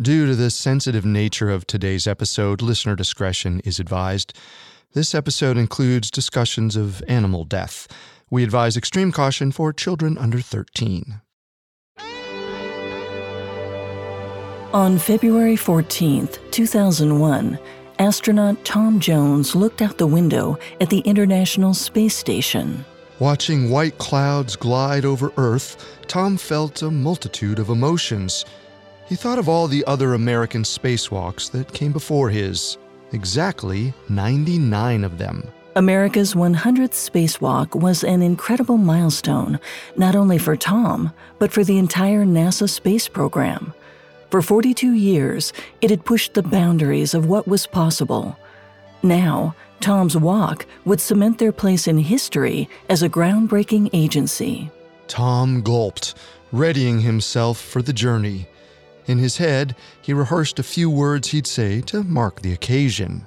Due to the sensitive nature of today's episode, listener discretion is advised. This episode includes discussions of animal death. We advise extreme caution for children under 13. On February 14, 2001, astronaut Tom Jones looked out the window at the International Space Station. Watching white clouds glide over Earth, Tom felt a multitude of emotions. He thought of all the other American spacewalks that came before his, exactly 99 of them. America's 100th spacewalk was an incredible milestone, not only for Tom, but for the entire NASA space program. For 42 years, it had pushed the boundaries of what was possible. Now, Tom's walk would cement their place in history as a groundbreaking agency. Tom gulped, readying himself for the journey. In his head, he rehearsed a few words he'd say to mark the occasion.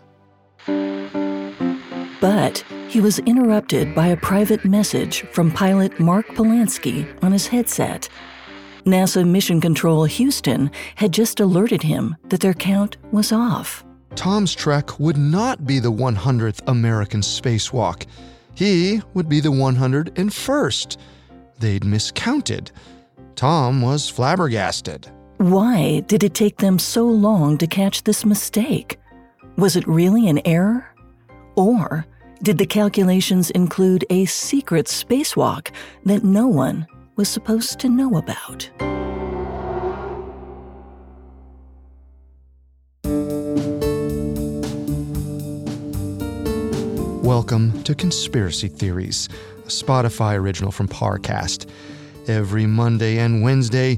But he was interrupted by a private message from pilot Mark Polansky on his headset. NASA Mission Control Houston had just alerted him that their count was off. Tom's trek would not be the 100th American spacewalk. He would be the 101st. They'd miscounted. Tom was flabbergasted. Why did it take them so long to catch this mistake? Was it really an error? Or did the calculations include a secret spacewalk that no one was supposed to know about. Welcome to Conspiracy Theories, a Spotify original from Parcast. Every Monday and Wednesday,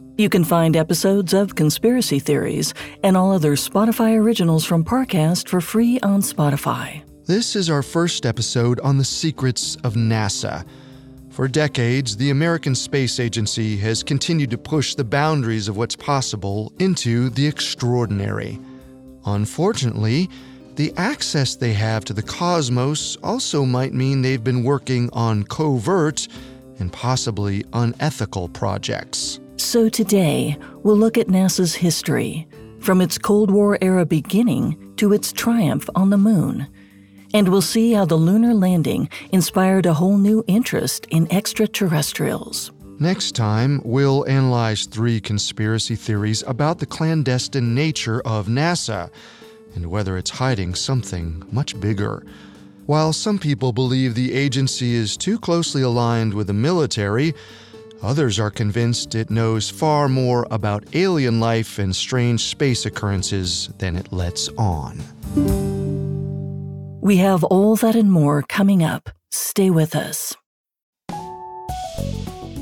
You can find episodes of Conspiracy Theories and all other Spotify originals from Parcast for free on Spotify. This is our first episode on the secrets of NASA for decades, the American Space Agency has continued to push the boundaries of what's possible into the extraordinary. Unfortunately, the access they have to the cosmos also might mean they've been working on covert and possibly unethical projects. So today, we'll look at NASA's history, from its Cold War era beginning to its triumph on the moon and we'll see how the lunar landing inspired a whole new interest in extraterrestrials. Next time, we'll analyze three conspiracy theories about the clandestine nature of NASA and whether it's hiding something much bigger. While some people believe the agency is too closely aligned with the military, others are convinced it knows far more about alien life and strange space occurrences than it lets on. We have all that and more coming up. Stay with us.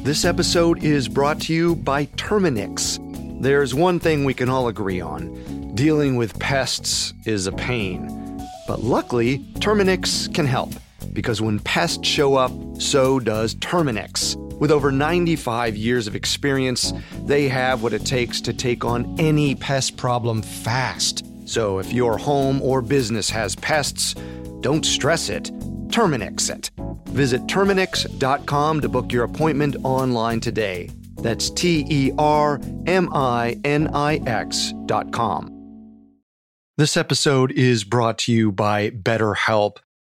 This episode is brought to you by Terminix. There's one thing we can all agree on dealing with pests is a pain. But luckily, Terminix can help because when pests show up, so does Terminix. With over 95 years of experience, they have what it takes to take on any pest problem fast. So if your home or business has pests, don't stress it, Terminix it. Visit Terminix.com to book your appointment online today. That's T E R M I N I X.com. This episode is brought to you by BetterHelp.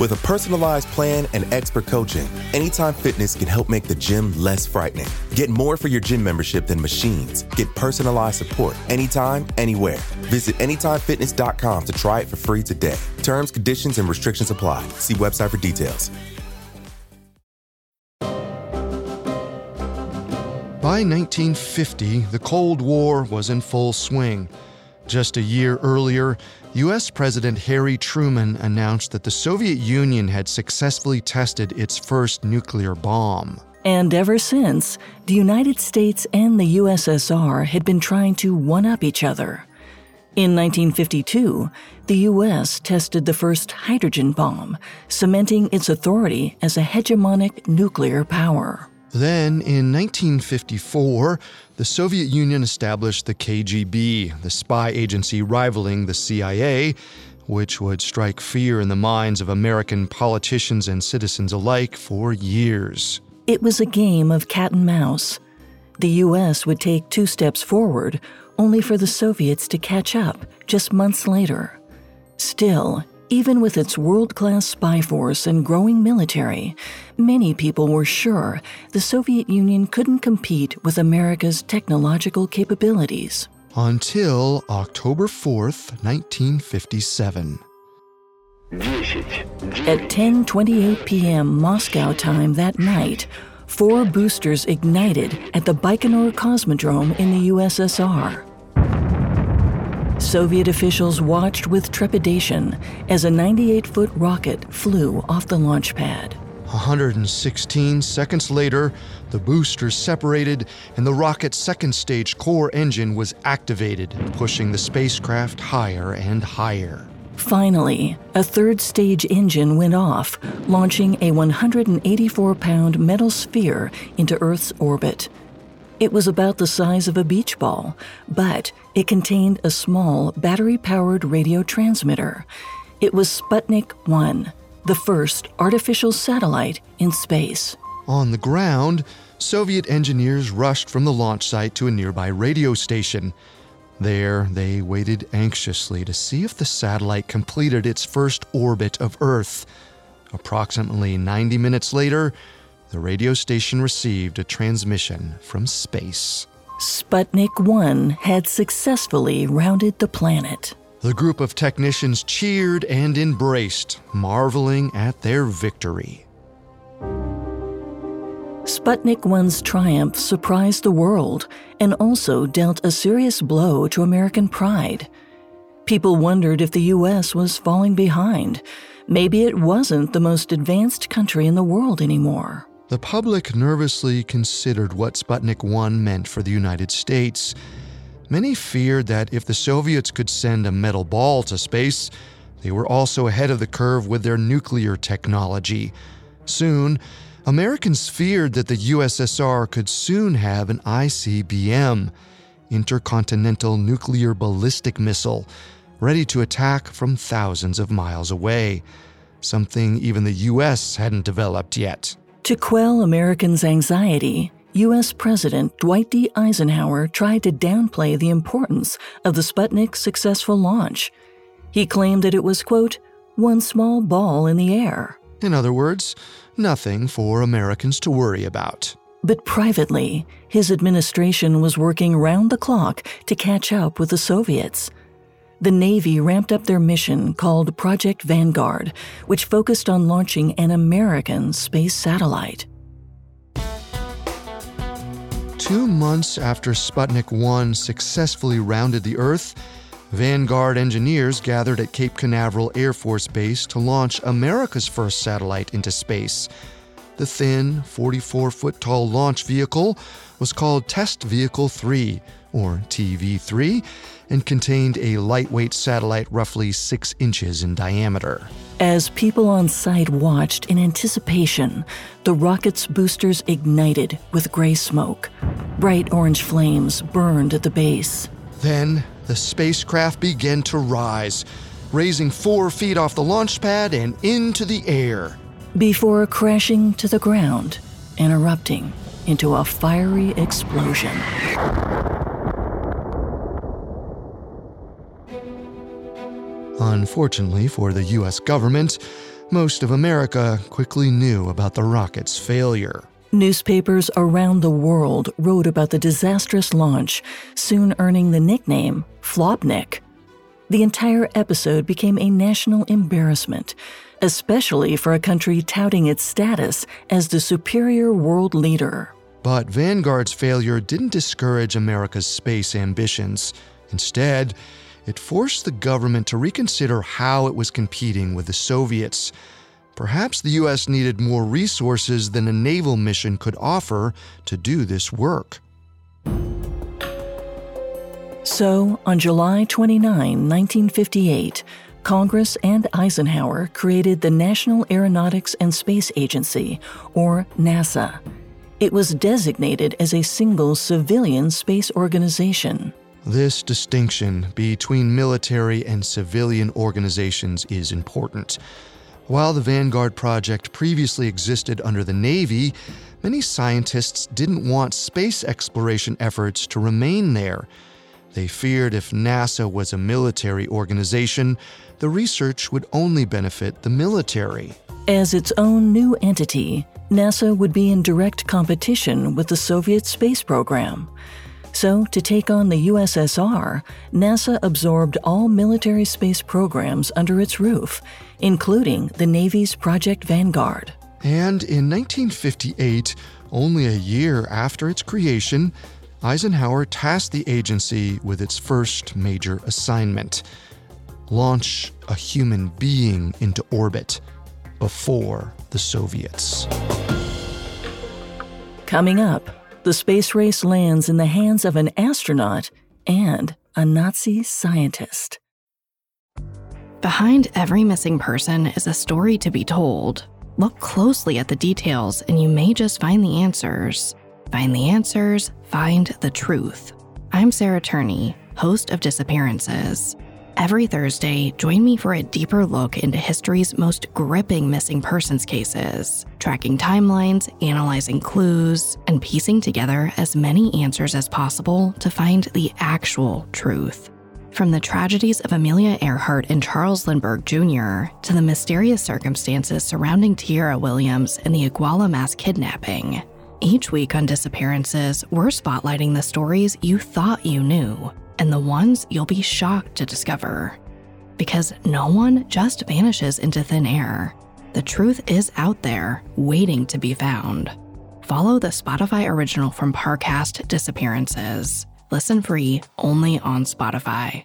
With a personalized plan and expert coaching, Anytime Fitness can help make the gym less frightening. Get more for your gym membership than machines. Get personalized support anytime, anywhere. Visit AnytimeFitness.com to try it for free today. Terms, conditions, and restrictions apply. See website for details. By 1950, the Cold War was in full swing. Just a year earlier, U.S. President Harry Truman announced that the Soviet Union had successfully tested its first nuclear bomb. And ever since, the United States and the USSR had been trying to one up each other. In 1952, the U.S. tested the first hydrogen bomb, cementing its authority as a hegemonic nuclear power. Then, in 1954, the Soviet Union established the KGB, the spy agency rivaling the CIA, which would strike fear in the minds of American politicians and citizens alike for years. It was a game of cat and mouse. The U.S. would take two steps forward, only for the Soviets to catch up just months later. Still, even with its world class spy force and growing military, many people were sure the Soviet Union couldn't compete with America's technological capabilities. Until October 4th, 1957. At 10:28 p.m. Moscow time that night, four boosters ignited at the Baikonur Cosmodrome in the USSR. Soviet officials watched with trepidation as a 98 foot rocket flew off the launch pad. 116 seconds later, the boosters separated and the rocket's second stage core engine was activated, pushing the spacecraft higher and higher. Finally, a third stage engine went off, launching a 184 pound metal sphere into Earth's orbit. It was about the size of a beach ball, but it contained a small battery powered radio transmitter. It was Sputnik 1, the first artificial satellite in space. On the ground, Soviet engineers rushed from the launch site to a nearby radio station. There, they waited anxiously to see if the satellite completed its first orbit of Earth. Approximately 90 minutes later, the radio station received a transmission from space. Sputnik 1 had successfully rounded the planet. The group of technicians cheered and embraced, marveling at their victory. Sputnik 1's triumph surprised the world and also dealt a serious blow to American pride. People wondered if the U.S. was falling behind. Maybe it wasn't the most advanced country in the world anymore. The public nervously considered what Sputnik 1 meant for the United States. Many feared that if the Soviets could send a metal ball to space, they were also ahead of the curve with their nuclear technology. Soon, Americans feared that the USSR could soon have an ICBM, Intercontinental Nuclear Ballistic Missile, ready to attack from thousands of miles away, something even the US hadn't developed yet. To quell Americans' anxiety, U.S. President Dwight D. Eisenhower tried to downplay the importance of the Sputnik's successful launch. He claimed that it was, quote, one small ball in the air. In other words, nothing for Americans to worry about. But privately, his administration was working round the clock to catch up with the Soviets the Navy ramped up their mission called Project Vanguard, which focused on launching an American space satellite. Two months after Sputnik 1 successfully rounded the Earth, Vanguard engineers gathered at Cape Canaveral Air Force Base to launch America's first satellite into space. The thin, 44 foot tall launch vehicle was called Test Vehicle 3, or TV 3, and contained a lightweight satellite roughly 6 inches in diameter. As people on site watched in anticipation, the rocket's boosters ignited with gray smoke. Bright orange flames burned at the base. Then the spacecraft began to rise, raising four feet off the launch pad and into the air. Before crashing to the ground and erupting into a fiery explosion. Unfortunately for the US government, most of America quickly knew about the rocket's failure. Newspapers around the world wrote about the disastrous launch, soon earning the nickname Flopnik. The entire episode became a national embarrassment, especially for a country touting its status as the superior world leader. But Vanguard's failure didn't discourage America's space ambitions. Instead, it forced the government to reconsider how it was competing with the Soviets. Perhaps the U.S. needed more resources than a naval mission could offer to do this work. So, on July 29, 1958, Congress and Eisenhower created the National Aeronautics and Space Agency, or NASA. It was designated as a single civilian space organization. This distinction between military and civilian organizations is important. While the Vanguard project previously existed under the Navy, many scientists didn't want space exploration efforts to remain there. They feared if NASA was a military organization, the research would only benefit the military. As its own new entity, NASA would be in direct competition with the Soviet space program. So, to take on the USSR, NASA absorbed all military space programs under its roof, including the Navy's Project Vanguard. And in 1958, only a year after its creation, Eisenhower tasked the agency with its first major assignment launch a human being into orbit before the Soviets. Coming up, the space race lands in the hands of an astronaut and a Nazi scientist. Behind every missing person is a story to be told. Look closely at the details and you may just find the answers. Find the answers, find the truth. I'm Sarah Turney, host of Disappearances. Every Thursday, join me for a deeper look into history's most gripping missing persons cases, tracking timelines, analyzing clues, and piecing together as many answers as possible to find the actual truth. From the tragedies of Amelia Earhart and Charles Lindbergh Jr. to the mysterious circumstances surrounding Tierra Williams and the Iguala mass kidnapping, each week on Disappearances, we're spotlighting the stories you thought you knew and the ones you'll be shocked to discover. Because no one just vanishes into thin air. The truth is out there, waiting to be found. Follow the Spotify original from Parcast Disappearances. Listen free only on Spotify.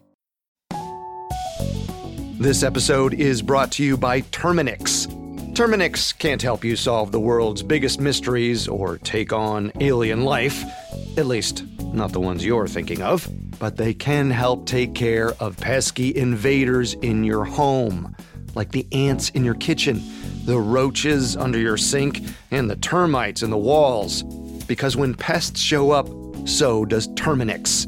This episode is brought to you by Terminix. Terminix can't help you solve the world's biggest mysteries or take on alien life, at least, not the ones you're thinking of but they can help take care of pesky invaders in your home, like the ants in your kitchen, the roaches under your sink, and the termites in the walls. Because when pests show up, so does Terminix.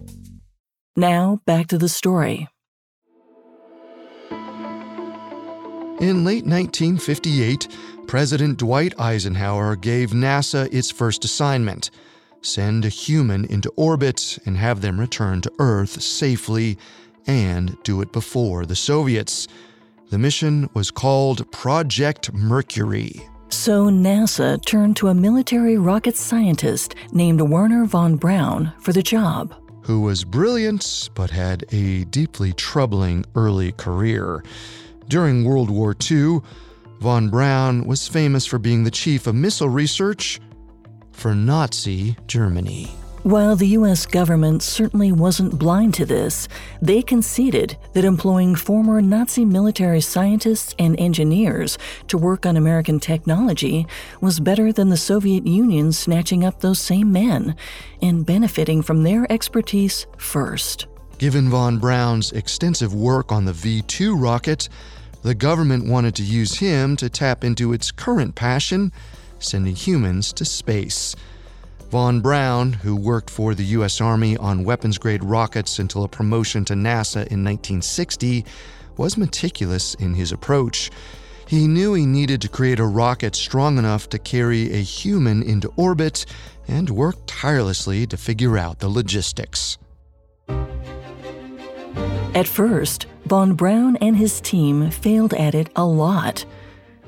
Now, back to the story. In late 1958, President Dwight Eisenhower gave NASA its first assignment send a human into orbit and have them return to Earth safely, and do it before the Soviets. The mission was called Project Mercury. So NASA turned to a military rocket scientist named Wernher von Braun for the job. Who was brilliant but had a deeply troubling early career. During World War II, von Braun was famous for being the chief of missile research for Nazi Germany. While the US government certainly wasn't blind to this, they conceded that employing former Nazi military scientists and engineers to work on American technology was better than the Soviet Union snatching up those same men and benefiting from their expertise first. Given von Braun's extensive work on the V 2 rocket, the government wanted to use him to tap into its current passion sending humans to space. Von Braun, who worked for the U.S. Army on weapons grade rockets until a promotion to NASA in 1960, was meticulous in his approach. He knew he needed to create a rocket strong enough to carry a human into orbit and worked tirelessly to figure out the logistics. At first, von Braun and his team failed at it a lot,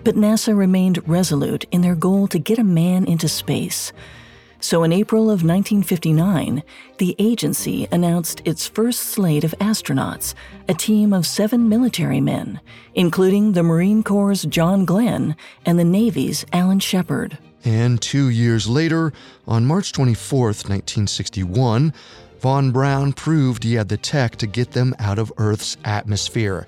but NASA remained resolute in their goal to get a man into space. So in April of 1959, the agency announced its first slate of astronauts, a team of seven military men, including the Marine Corps' John Glenn and the Navy's Alan Shepard. And two years later, on March 24, 1961, von Braun proved he had the tech to get them out of Earth's atmosphere.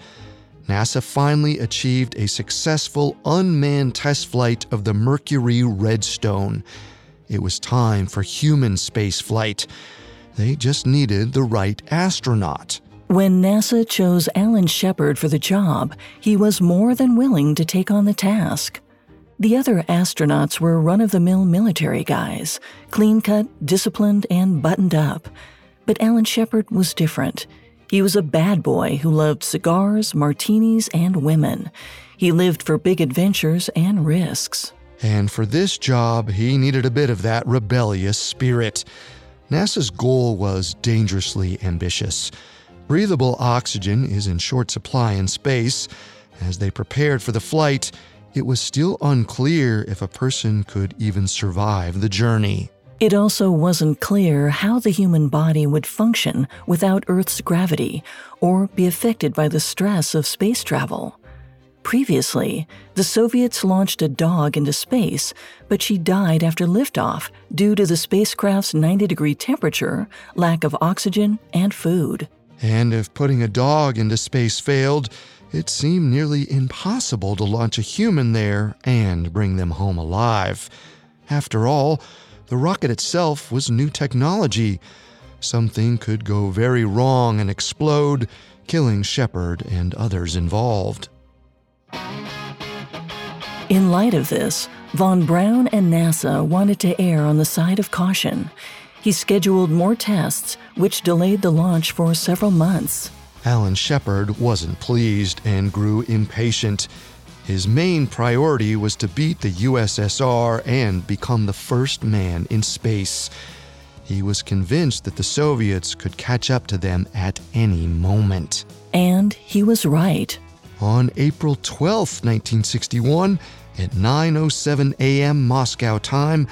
NASA finally achieved a successful unmanned test flight of the Mercury Redstone. It was time for human space flight. They just needed the right astronaut. When NASA chose Alan Shepard for the job, he was more than willing to take on the task. The other astronauts were run of the mill military guys, clean cut, disciplined, and buttoned up. But Alan Shepard was different. He was a bad boy who loved cigars, martinis, and women. He lived for big adventures and risks. And for this job, he needed a bit of that rebellious spirit. NASA's goal was dangerously ambitious. Breathable oxygen is in short supply in space. As they prepared for the flight, it was still unclear if a person could even survive the journey. It also wasn't clear how the human body would function without Earth's gravity or be affected by the stress of space travel. Previously, the Soviets launched a dog into space, but she died after liftoff due to the spacecraft's 90 degree temperature, lack of oxygen, and food. And if putting a dog into space failed, it seemed nearly impossible to launch a human there and bring them home alive. After all, the rocket itself was new technology. Something could go very wrong and explode, killing Shepard and others involved. In light of this, von Braun and NASA wanted to err on the side of caution. He scheduled more tests, which delayed the launch for several months. Alan Shepard wasn't pleased and grew impatient. His main priority was to beat the USSR and become the first man in space. He was convinced that the Soviets could catch up to them at any moment. And he was right. On April 12, 1961, at 9:07 a.m. Moscow time,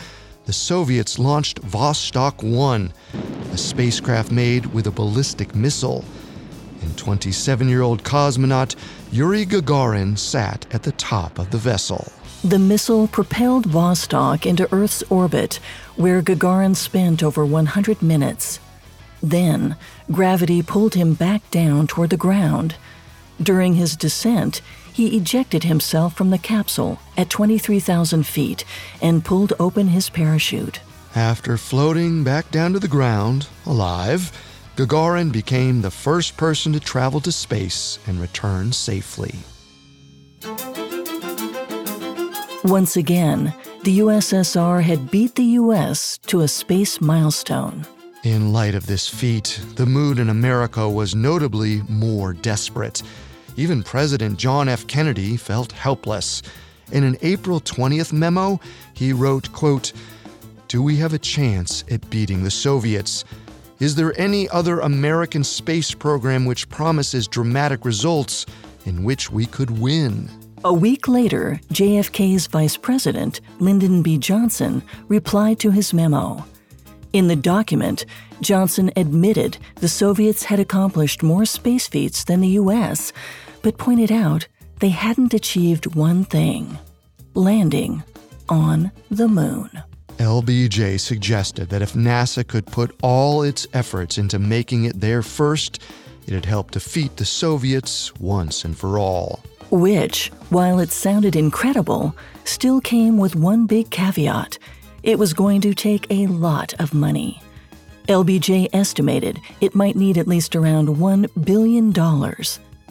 the Soviets launched Vostok 1, a spacecraft made with a ballistic missile. And 27-year-old cosmonaut Yuri Gagarin sat at the top of the vessel. The missile propelled Vostok into Earth's orbit, where Gagarin spent over 100 minutes. Then, gravity pulled him back down toward the ground. During his descent, he ejected himself from the capsule at 23,000 feet and pulled open his parachute. After floating back down to the ground, alive, Gagarin became the first person to travel to space and return safely. Once again, the USSR had beat the US to a space milestone. In light of this feat, the mood in America was notably more desperate. Even President John F. Kennedy felt helpless. In an April 20th memo, he wrote, quote, Do we have a chance at beating the Soviets? Is there any other American space program which promises dramatic results in which we could win? A week later, JFK's vice president, Lyndon B. Johnson, replied to his memo. In the document, Johnson admitted the Soviets had accomplished more space feats than the U.S., but pointed out they hadn't achieved one thing landing on the moon. LBJ suggested that if NASA could put all its efforts into making it there first, it'd help defeat the Soviets once and for all which, while it sounded incredible, still came with one big caveat it was going to take a lot of money. LBJ estimated it might need at least around $1 billion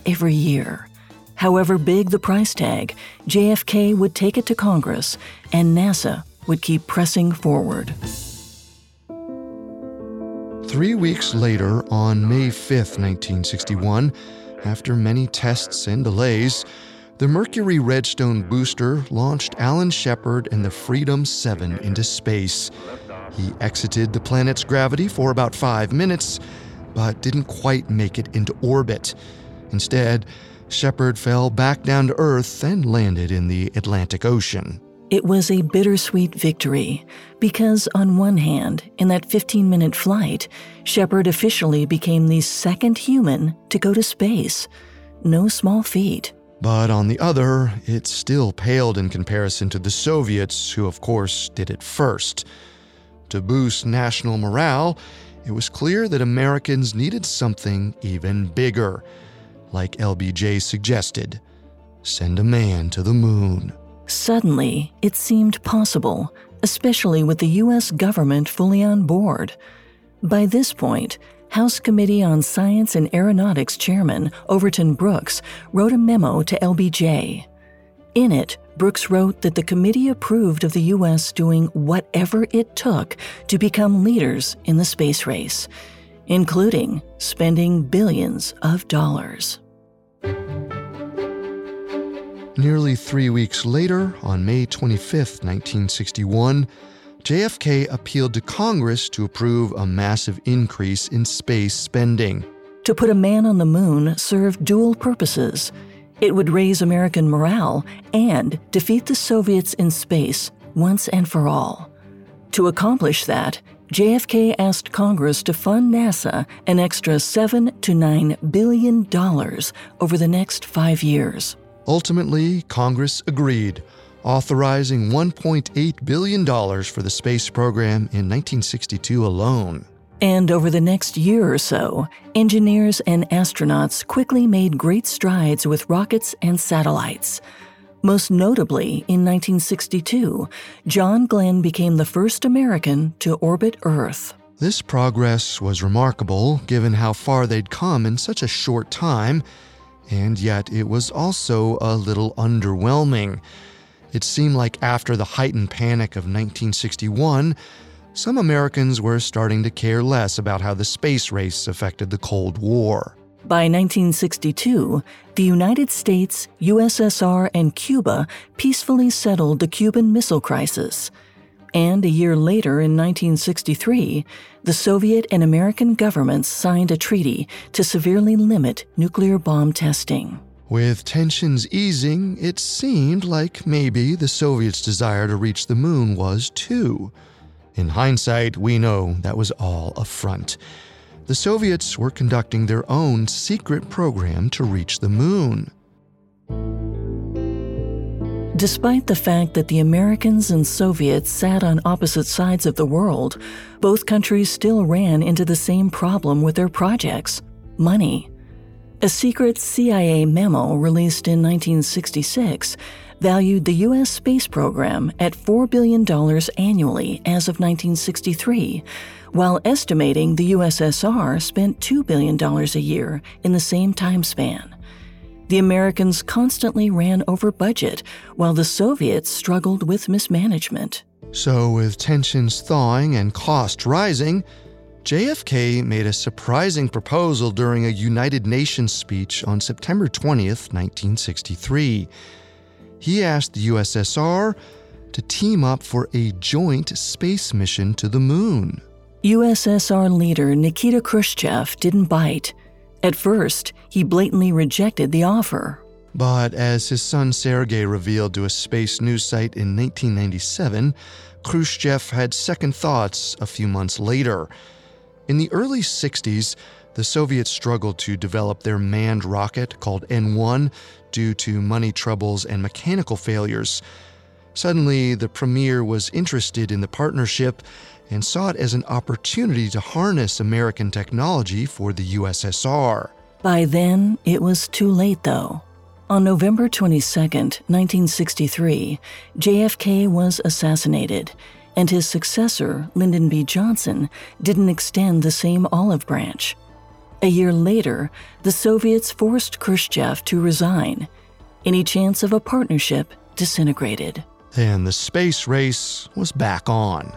every year. However big the price tag, JFK would take it to Congress and NASA would keep pressing forward. Three weeks later, on May 5, 1961, after many tests and delays, the Mercury Redstone booster launched Alan Shepard and the Freedom 7 into space. He exited the planet's gravity for about five minutes, but didn't quite make it into orbit. Instead, Shepard fell back down to Earth and landed in the Atlantic Ocean. It was a bittersweet victory because, on one hand, in that 15 minute flight, Shepard officially became the second human to go to space. No small feat. But on the other, it still paled in comparison to the Soviets, who, of course, did it first. To boost national morale, it was clear that Americans needed something even bigger. Like LBJ suggested send a man to the moon. Suddenly, it seemed possible, especially with the U.S. government fully on board. By this point, House Committee on Science and Aeronautics Chairman Overton Brooks wrote a memo to LBJ. In it, Brooks wrote that the committee approved of the U.S. doing whatever it took to become leaders in the space race, including spending billions of dollars. Nearly three weeks later, on May 25, 1961, JFK appealed to Congress to approve a massive increase in space spending. To put a man on the moon served dual purposes. It would raise American morale and defeat the Soviets in space once and for all. To accomplish that, JFK asked Congress to fund NASA an extra 7 to 9 billion dollars over the next 5 years. Ultimately, Congress agreed, authorizing $1.8 billion for the space program in 1962 alone. And over the next year or so, engineers and astronauts quickly made great strides with rockets and satellites. Most notably, in 1962, John Glenn became the first American to orbit Earth. This progress was remarkable given how far they'd come in such a short time and yet it was also a little underwhelming. It seemed like after the heightened panic of 1961, some Americans were starting to care less about how the space race affected the Cold War. By 1962, the United States, USSR, and Cuba peacefully settled the Cuban Missile Crisis. And a year later, in 1963, the Soviet and American governments signed a treaty to severely limit nuclear bomb testing. With tensions easing, it seemed like maybe the Soviets' desire to reach the moon was too. In hindsight, we know that was all a front. The Soviets were conducting their own secret program to reach the moon. Despite the fact that the Americans and Soviets sat on opposite sides of the world, both countries still ran into the same problem with their projects money. A secret CIA memo released in 1966 valued the U.S. space program at $4 billion annually as of 1963, while estimating the USSR spent $2 billion a year in the same time span. The Americans constantly ran over budget, while the Soviets struggled with mismanagement. So, with tensions thawing and costs rising, JFK made a surprising proposal during a United Nations speech on September 20th, 1963. He asked the USSR to team up for a joint space mission to the moon. USSR leader Nikita Khrushchev didn't bite. At first, he blatantly rejected the offer. But as his son Sergei revealed to a space news site in 1997, Khrushchev had second thoughts a few months later. In the early 60s, the Soviets struggled to develop their manned rocket called N 1 due to money troubles and mechanical failures. Suddenly, the premier was interested in the partnership and saw it as an opportunity to harness American technology for the USSR. By then, it was too late, though. On November 22, 1963, JFK was assassinated, and his successor, Lyndon B. Johnson, didn't extend the same olive branch. A year later, the Soviets forced Khrushchev to resign. Any chance of a partnership disintegrated. And the space race was back on.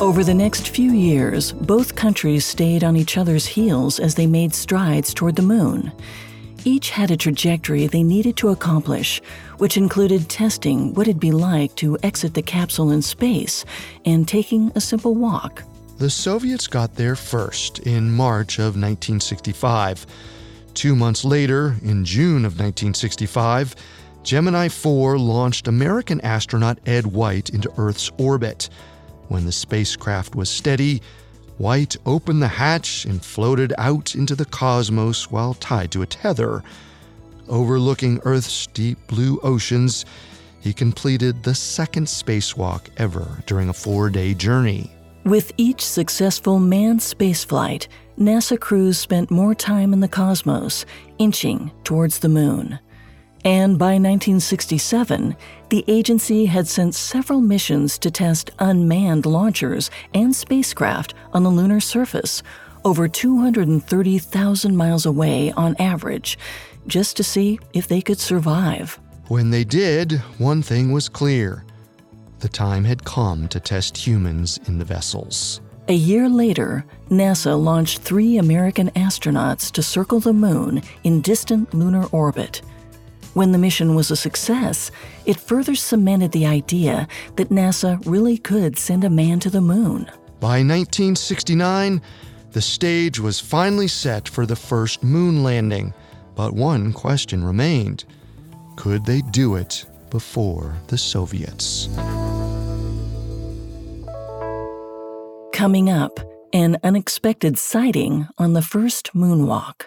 Over the next few years, both countries stayed on each other's heels as they made strides toward the moon. Each had a trajectory they needed to accomplish, which included testing what it'd be like to exit the capsule in space and taking a simple walk. The Soviets got there first in March of 1965. Two months later, in June of 1965, Gemini 4 launched American astronaut Ed White into Earth's orbit. When the spacecraft was steady, White opened the hatch and floated out into the cosmos while tied to a tether. Overlooking Earth's deep blue oceans, he completed the second spacewalk ever during a four day journey. With each successful manned spaceflight, NASA crews spent more time in the cosmos, inching towards the moon. And by 1967, the agency had sent several missions to test unmanned launchers and spacecraft on the lunar surface, over 230,000 miles away on average, just to see if they could survive. When they did, one thing was clear the time had come to test humans in the vessels. A year later, NASA launched three American astronauts to circle the moon in distant lunar orbit. When the mission was a success, it further cemented the idea that NASA really could send a man to the moon. By 1969, the stage was finally set for the first moon landing, but one question remained could they do it before the Soviets? Coming up, an unexpected sighting on the first moonwalk.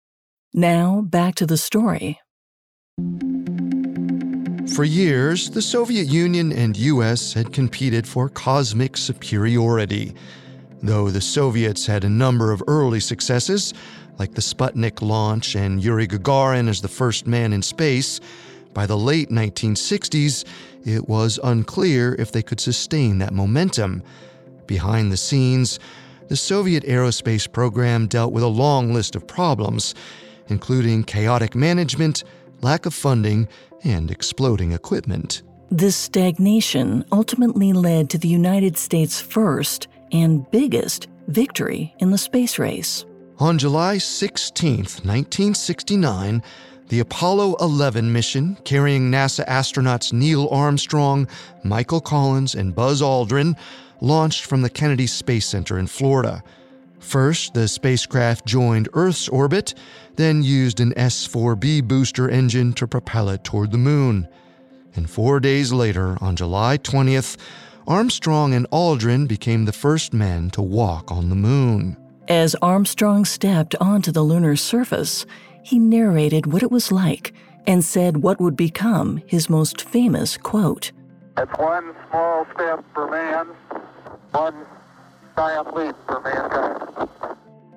Now, back to the story. For years, the Soviet Union and US had competed for cosmic superiority. Though the Soviets had a number of early successes, like the Sputnik launch and Yuri Gagarin as the first man in space, by the late 1960s, it was unclear if they could sustain that momentum. Behind the scenes, the Soviet aerospace program dealt with a long list of problems, including chaotic management, lack of funding, and exploding equipment. This stagnation ultimately led to the United States' first and biggest victory in the space race. On July 16, 1969, the Apollo 11 mission, carrying NASA astronauts Neil Armstrong, Michael Collins, and Buzz Aldrin, launched from the Kennedy Space Center in Florida. First, the spacecraft joined Earth's orbit, then used an S 4B booster engine to propel it toward the moon. And four days later, on July 20th, Armstrong and Aldrin became the first men to walk on the moon. As Armstrong stepped onto the lunar surface, he narrated what it was like and said what would become his most famous quote It's one small step for man, one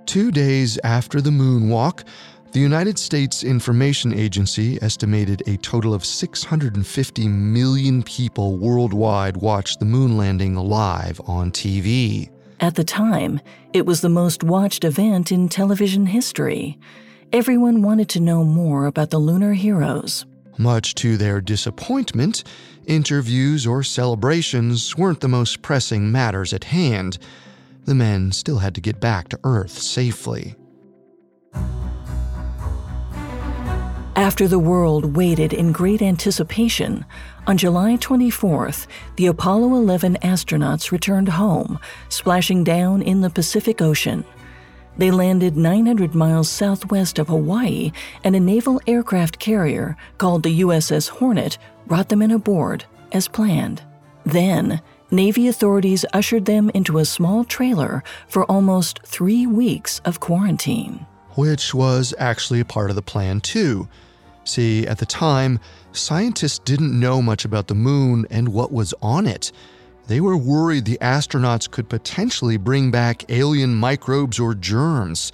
Two days after the moonwalk, the United States Information Agency estimated a total of 650 million people worldwide watched the moon landing live on TV. At the time, it was the most watched event in television history. Everyone wanted to know more about the lunar heroes. Much to their disappointment, interviews or celebrations weren't the most pressing matters at hand. The men still had to get back to Earth safely. After the world waited in great anticipation, on July 24th, the Apollo 11 astronauts returned home, splashing down in the Pacific Ocean. They landed 900 miles southwest of Hawaii, and a naval aircraft carrier called the USS Hornet brought them in aboard, as planned. Then, Navy authorities ushered them into a small trailer for almost three weeks of quarantine. Which was actually a part of the plan, too. See, at the time, scientists didn't know much about the moon and what was on it. They were worried the astronauts could potentially bring back alien microbes or germs.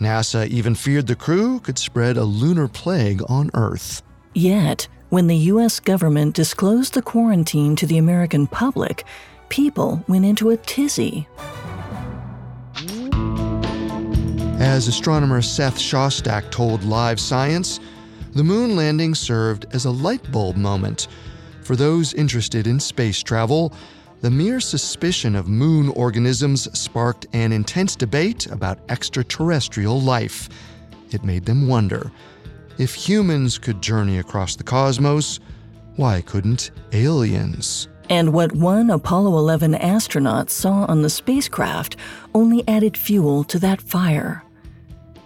NASA even feared the crew could spread a lunar plague on Earth. Yet, when the U.S. government disclosed the quarantine to the American public, people went into a tizzy. As astronomer Seth Shostak told Live Science, the moon landing served as a light bulb moment. For those interested in space travel, the mere suspicion of moon organisms sparked an intense debate about extraterrestrial life. It made them wonder if humans could journey across the cosmos, why couldn't aliens? And what one Apollo 11 astronaut saw on the spacecraft only added fuel to that fire.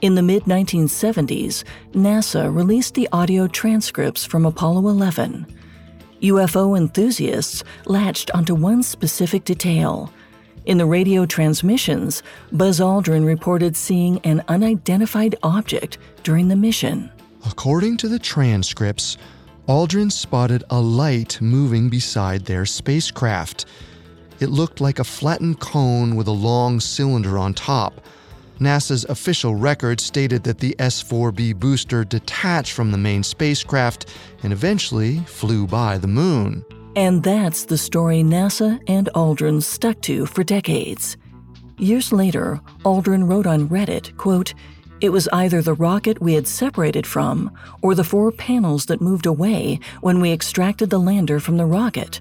In the mid 1970s, NASA released the audio transcripts from Apollo 11. UFO enthusiasts latched onto one specific detail. In the radio transmissions, Buzz Aldrin reported seeing an unidentified object during the mission. According to the transcripts, Aldrin spotted a light moving beside their spacecraft. It looked like a flattened cone with a long cylinder on top. NASA's official record stated that the S 4B booster detached from the main spacecraft and eventually flew by the moon. And that's the story NASA and Aldrin stuck to for decades. Years later, Aldrin wrote on Reddit, quote, it was either the rocket we had separated from or the four panels that moved away when we extracted the lander from the rocket.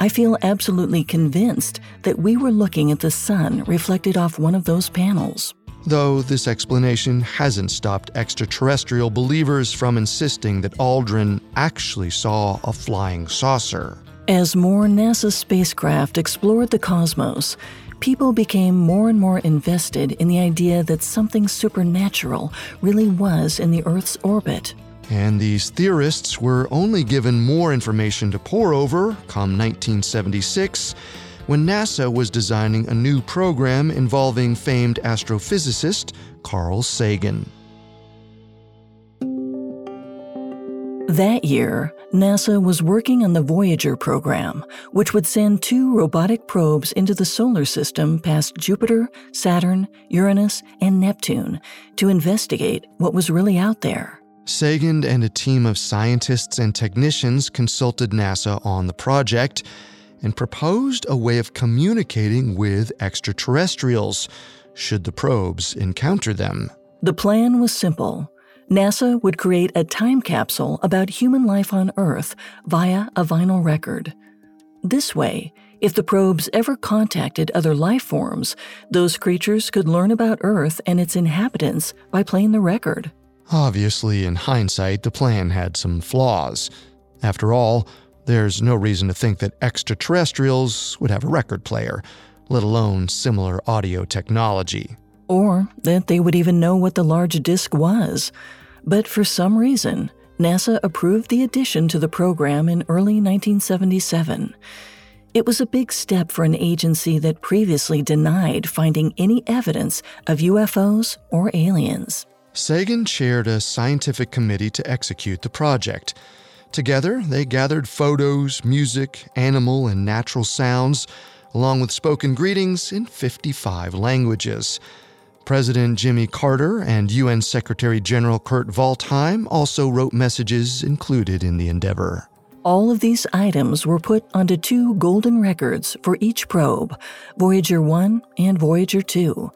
I feel absolutely convinced that we were looking at the sun reflected off one of those panels. Though this explanation hasn't stopped extraterrestrial believers from insisting that Aldrin actually saw a flying saucer. As more NASA spacecraft explored the cosmos, people became more and more invested in the idea that something supernatural really was in the Earth's orbit. And these theorists were only given more information to pore over come 1976 when NASA was designing a new program involving famed astrophysicist Carl Sagan. That year, NASA was working on the Voyager program, which would send two robotic probes into the solar system past Jupiter, Saturn, Uranus, and Neptune to investigate what was really out there. Sagan and a team of scientists and technicians consulted NASA on the project and proposed a way of communicating with extraterrestrials should the probes encounter them. The plan was simple. NASA would create a time capsule about human life on Earth via a vinyl record. This way, if the probes ever contacted other life forms, those creatures could learn about Earth and its inhabitants by playing the record. Obviously, in hindsight, the plan had some flaws. After all, there's no reason to think that extraterrestrials would have a record player, let alone similar audio technology. Or that they would even know what the large disk was. But for some reason, NASA approved the addition to the program in early 1977. It was a big step for an agency that previously denied finding any evidence of UFOs or aliens. Sagan chaired a scientific committee to execute the project. Together, they gathered photos, music, animal, and natural sounds, along with spoken greetings in 55 languages. President Jimmy Carter and UN Secretary General Kurt Waldheim also wrote messages included in the endeavor. All of these items were put onto two golden records for each probe, Voyager 1 and Voyager 2.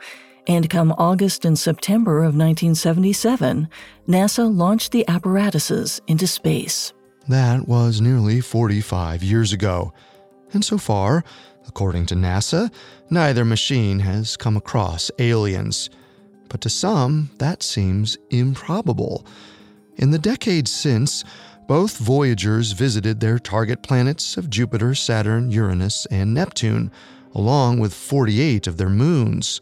And come August and September of 1977, NASA launched the apparatuses into space. That was nearly 45 years ago. And so far, according to NASA, neither machine has come across aliens. But to some, that seems improbable. In the decades since, both Voyagers visited their target planets of Jupiter, Saturn, Uranus, and Neptune, along with 48 of their moons.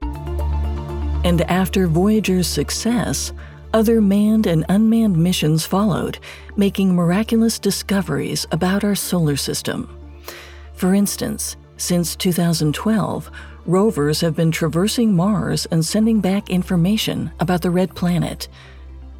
And after Voyager's success, other manned and unmanned missions followed, making miraculous discoveries about our solar system. For instance, since 2012, rovers have been traversing Mars and sending back information about the red planet.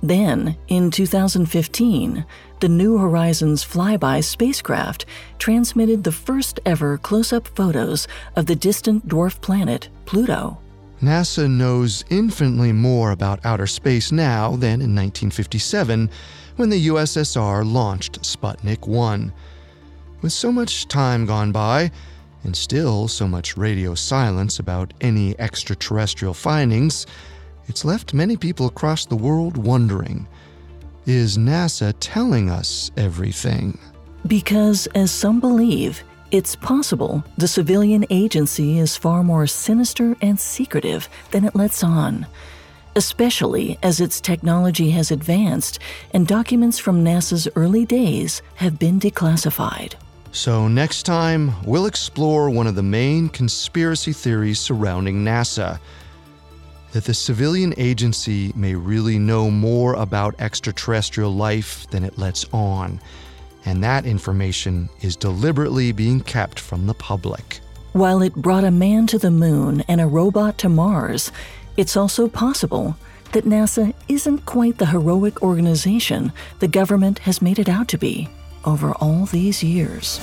Then, in 2015, the New Horizons flyby spacecraft transmitted the first ever close up photos of the distant dwarf planet, Pluto. NASA knows infinitely more about outer space now than in 1957 when the USSR launched Sputnik 1. With so much time gone by, and still so much radio silence about any extraterrestrial findings, it's left many people across the world wondering is NASA telling us everything? Because, as some believe, it's possible the civilian agency is far more sinister and secretive than it lets on, especially as its technology has advanced and documents from NASA's early days have been declassified. So, next time, we'll explore one of the main conspiracy theories surrounding NASA that the civilian agency may really know more about extraterrestrial life than it lets on, and that information is deliberately being kept from the public. While it brought a man to the moon and a robot to Mars, it's also possible that NASA isn't quite the heroic organization the government has made it out to be over all these years.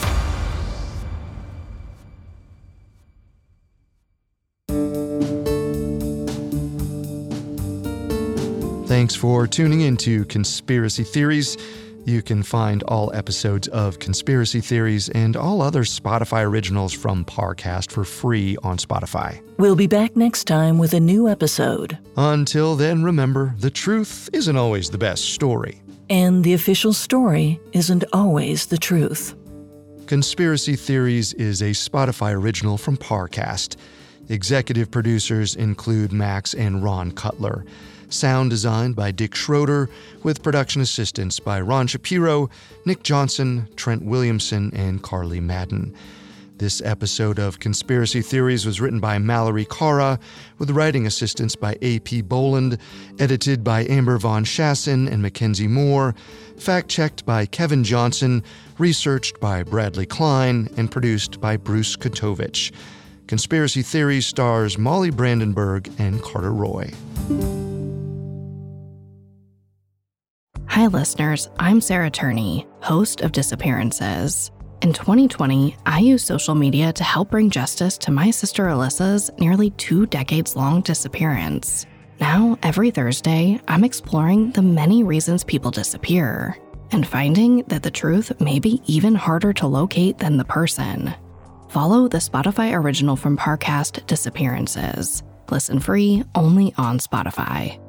Thanks for tuning in to Conspiracy Theories. You can find all episodes of Conspiracy Theories and all other Spotify originals from Parcast for free on Spotify. We'll be back next time with a new episode. Until then, remember the truth isn't always the best story. And the official story isn't always the truth. Conspiracy Theories is a Spotify original from Parcast. Executive producers include Max and Ron Cutler. Sound designed by Dick Schroeder, with production assistance by Ron Shapiro, Nick Johnson, Trent Williamson, and Carly Madden. This episode of Conspiracy Theories was written by Mallory Cara, with writing assistance by A.P. Boland, edited by Amber Von Schassen and Mackenzie Moore, fact checked by Kevin Johnson, researched by Bradley Klein, and produced by Bruce Katovich. Conspiracy Theories stars Molly Brandenburg and Carter Roy. Hi, listeners. I'm Sarah Turney, host of Disappearances. In 2020, I used social media to help bring justice to my sister Alyssa's nearly two decades long disappearance. Now, every Thursday, I'm exploring the many reasons people disappear and finding that the truth may be even harder to locate than the person. Follow the Spotify original from Parcast Disappearances. Listen free only on Spotify.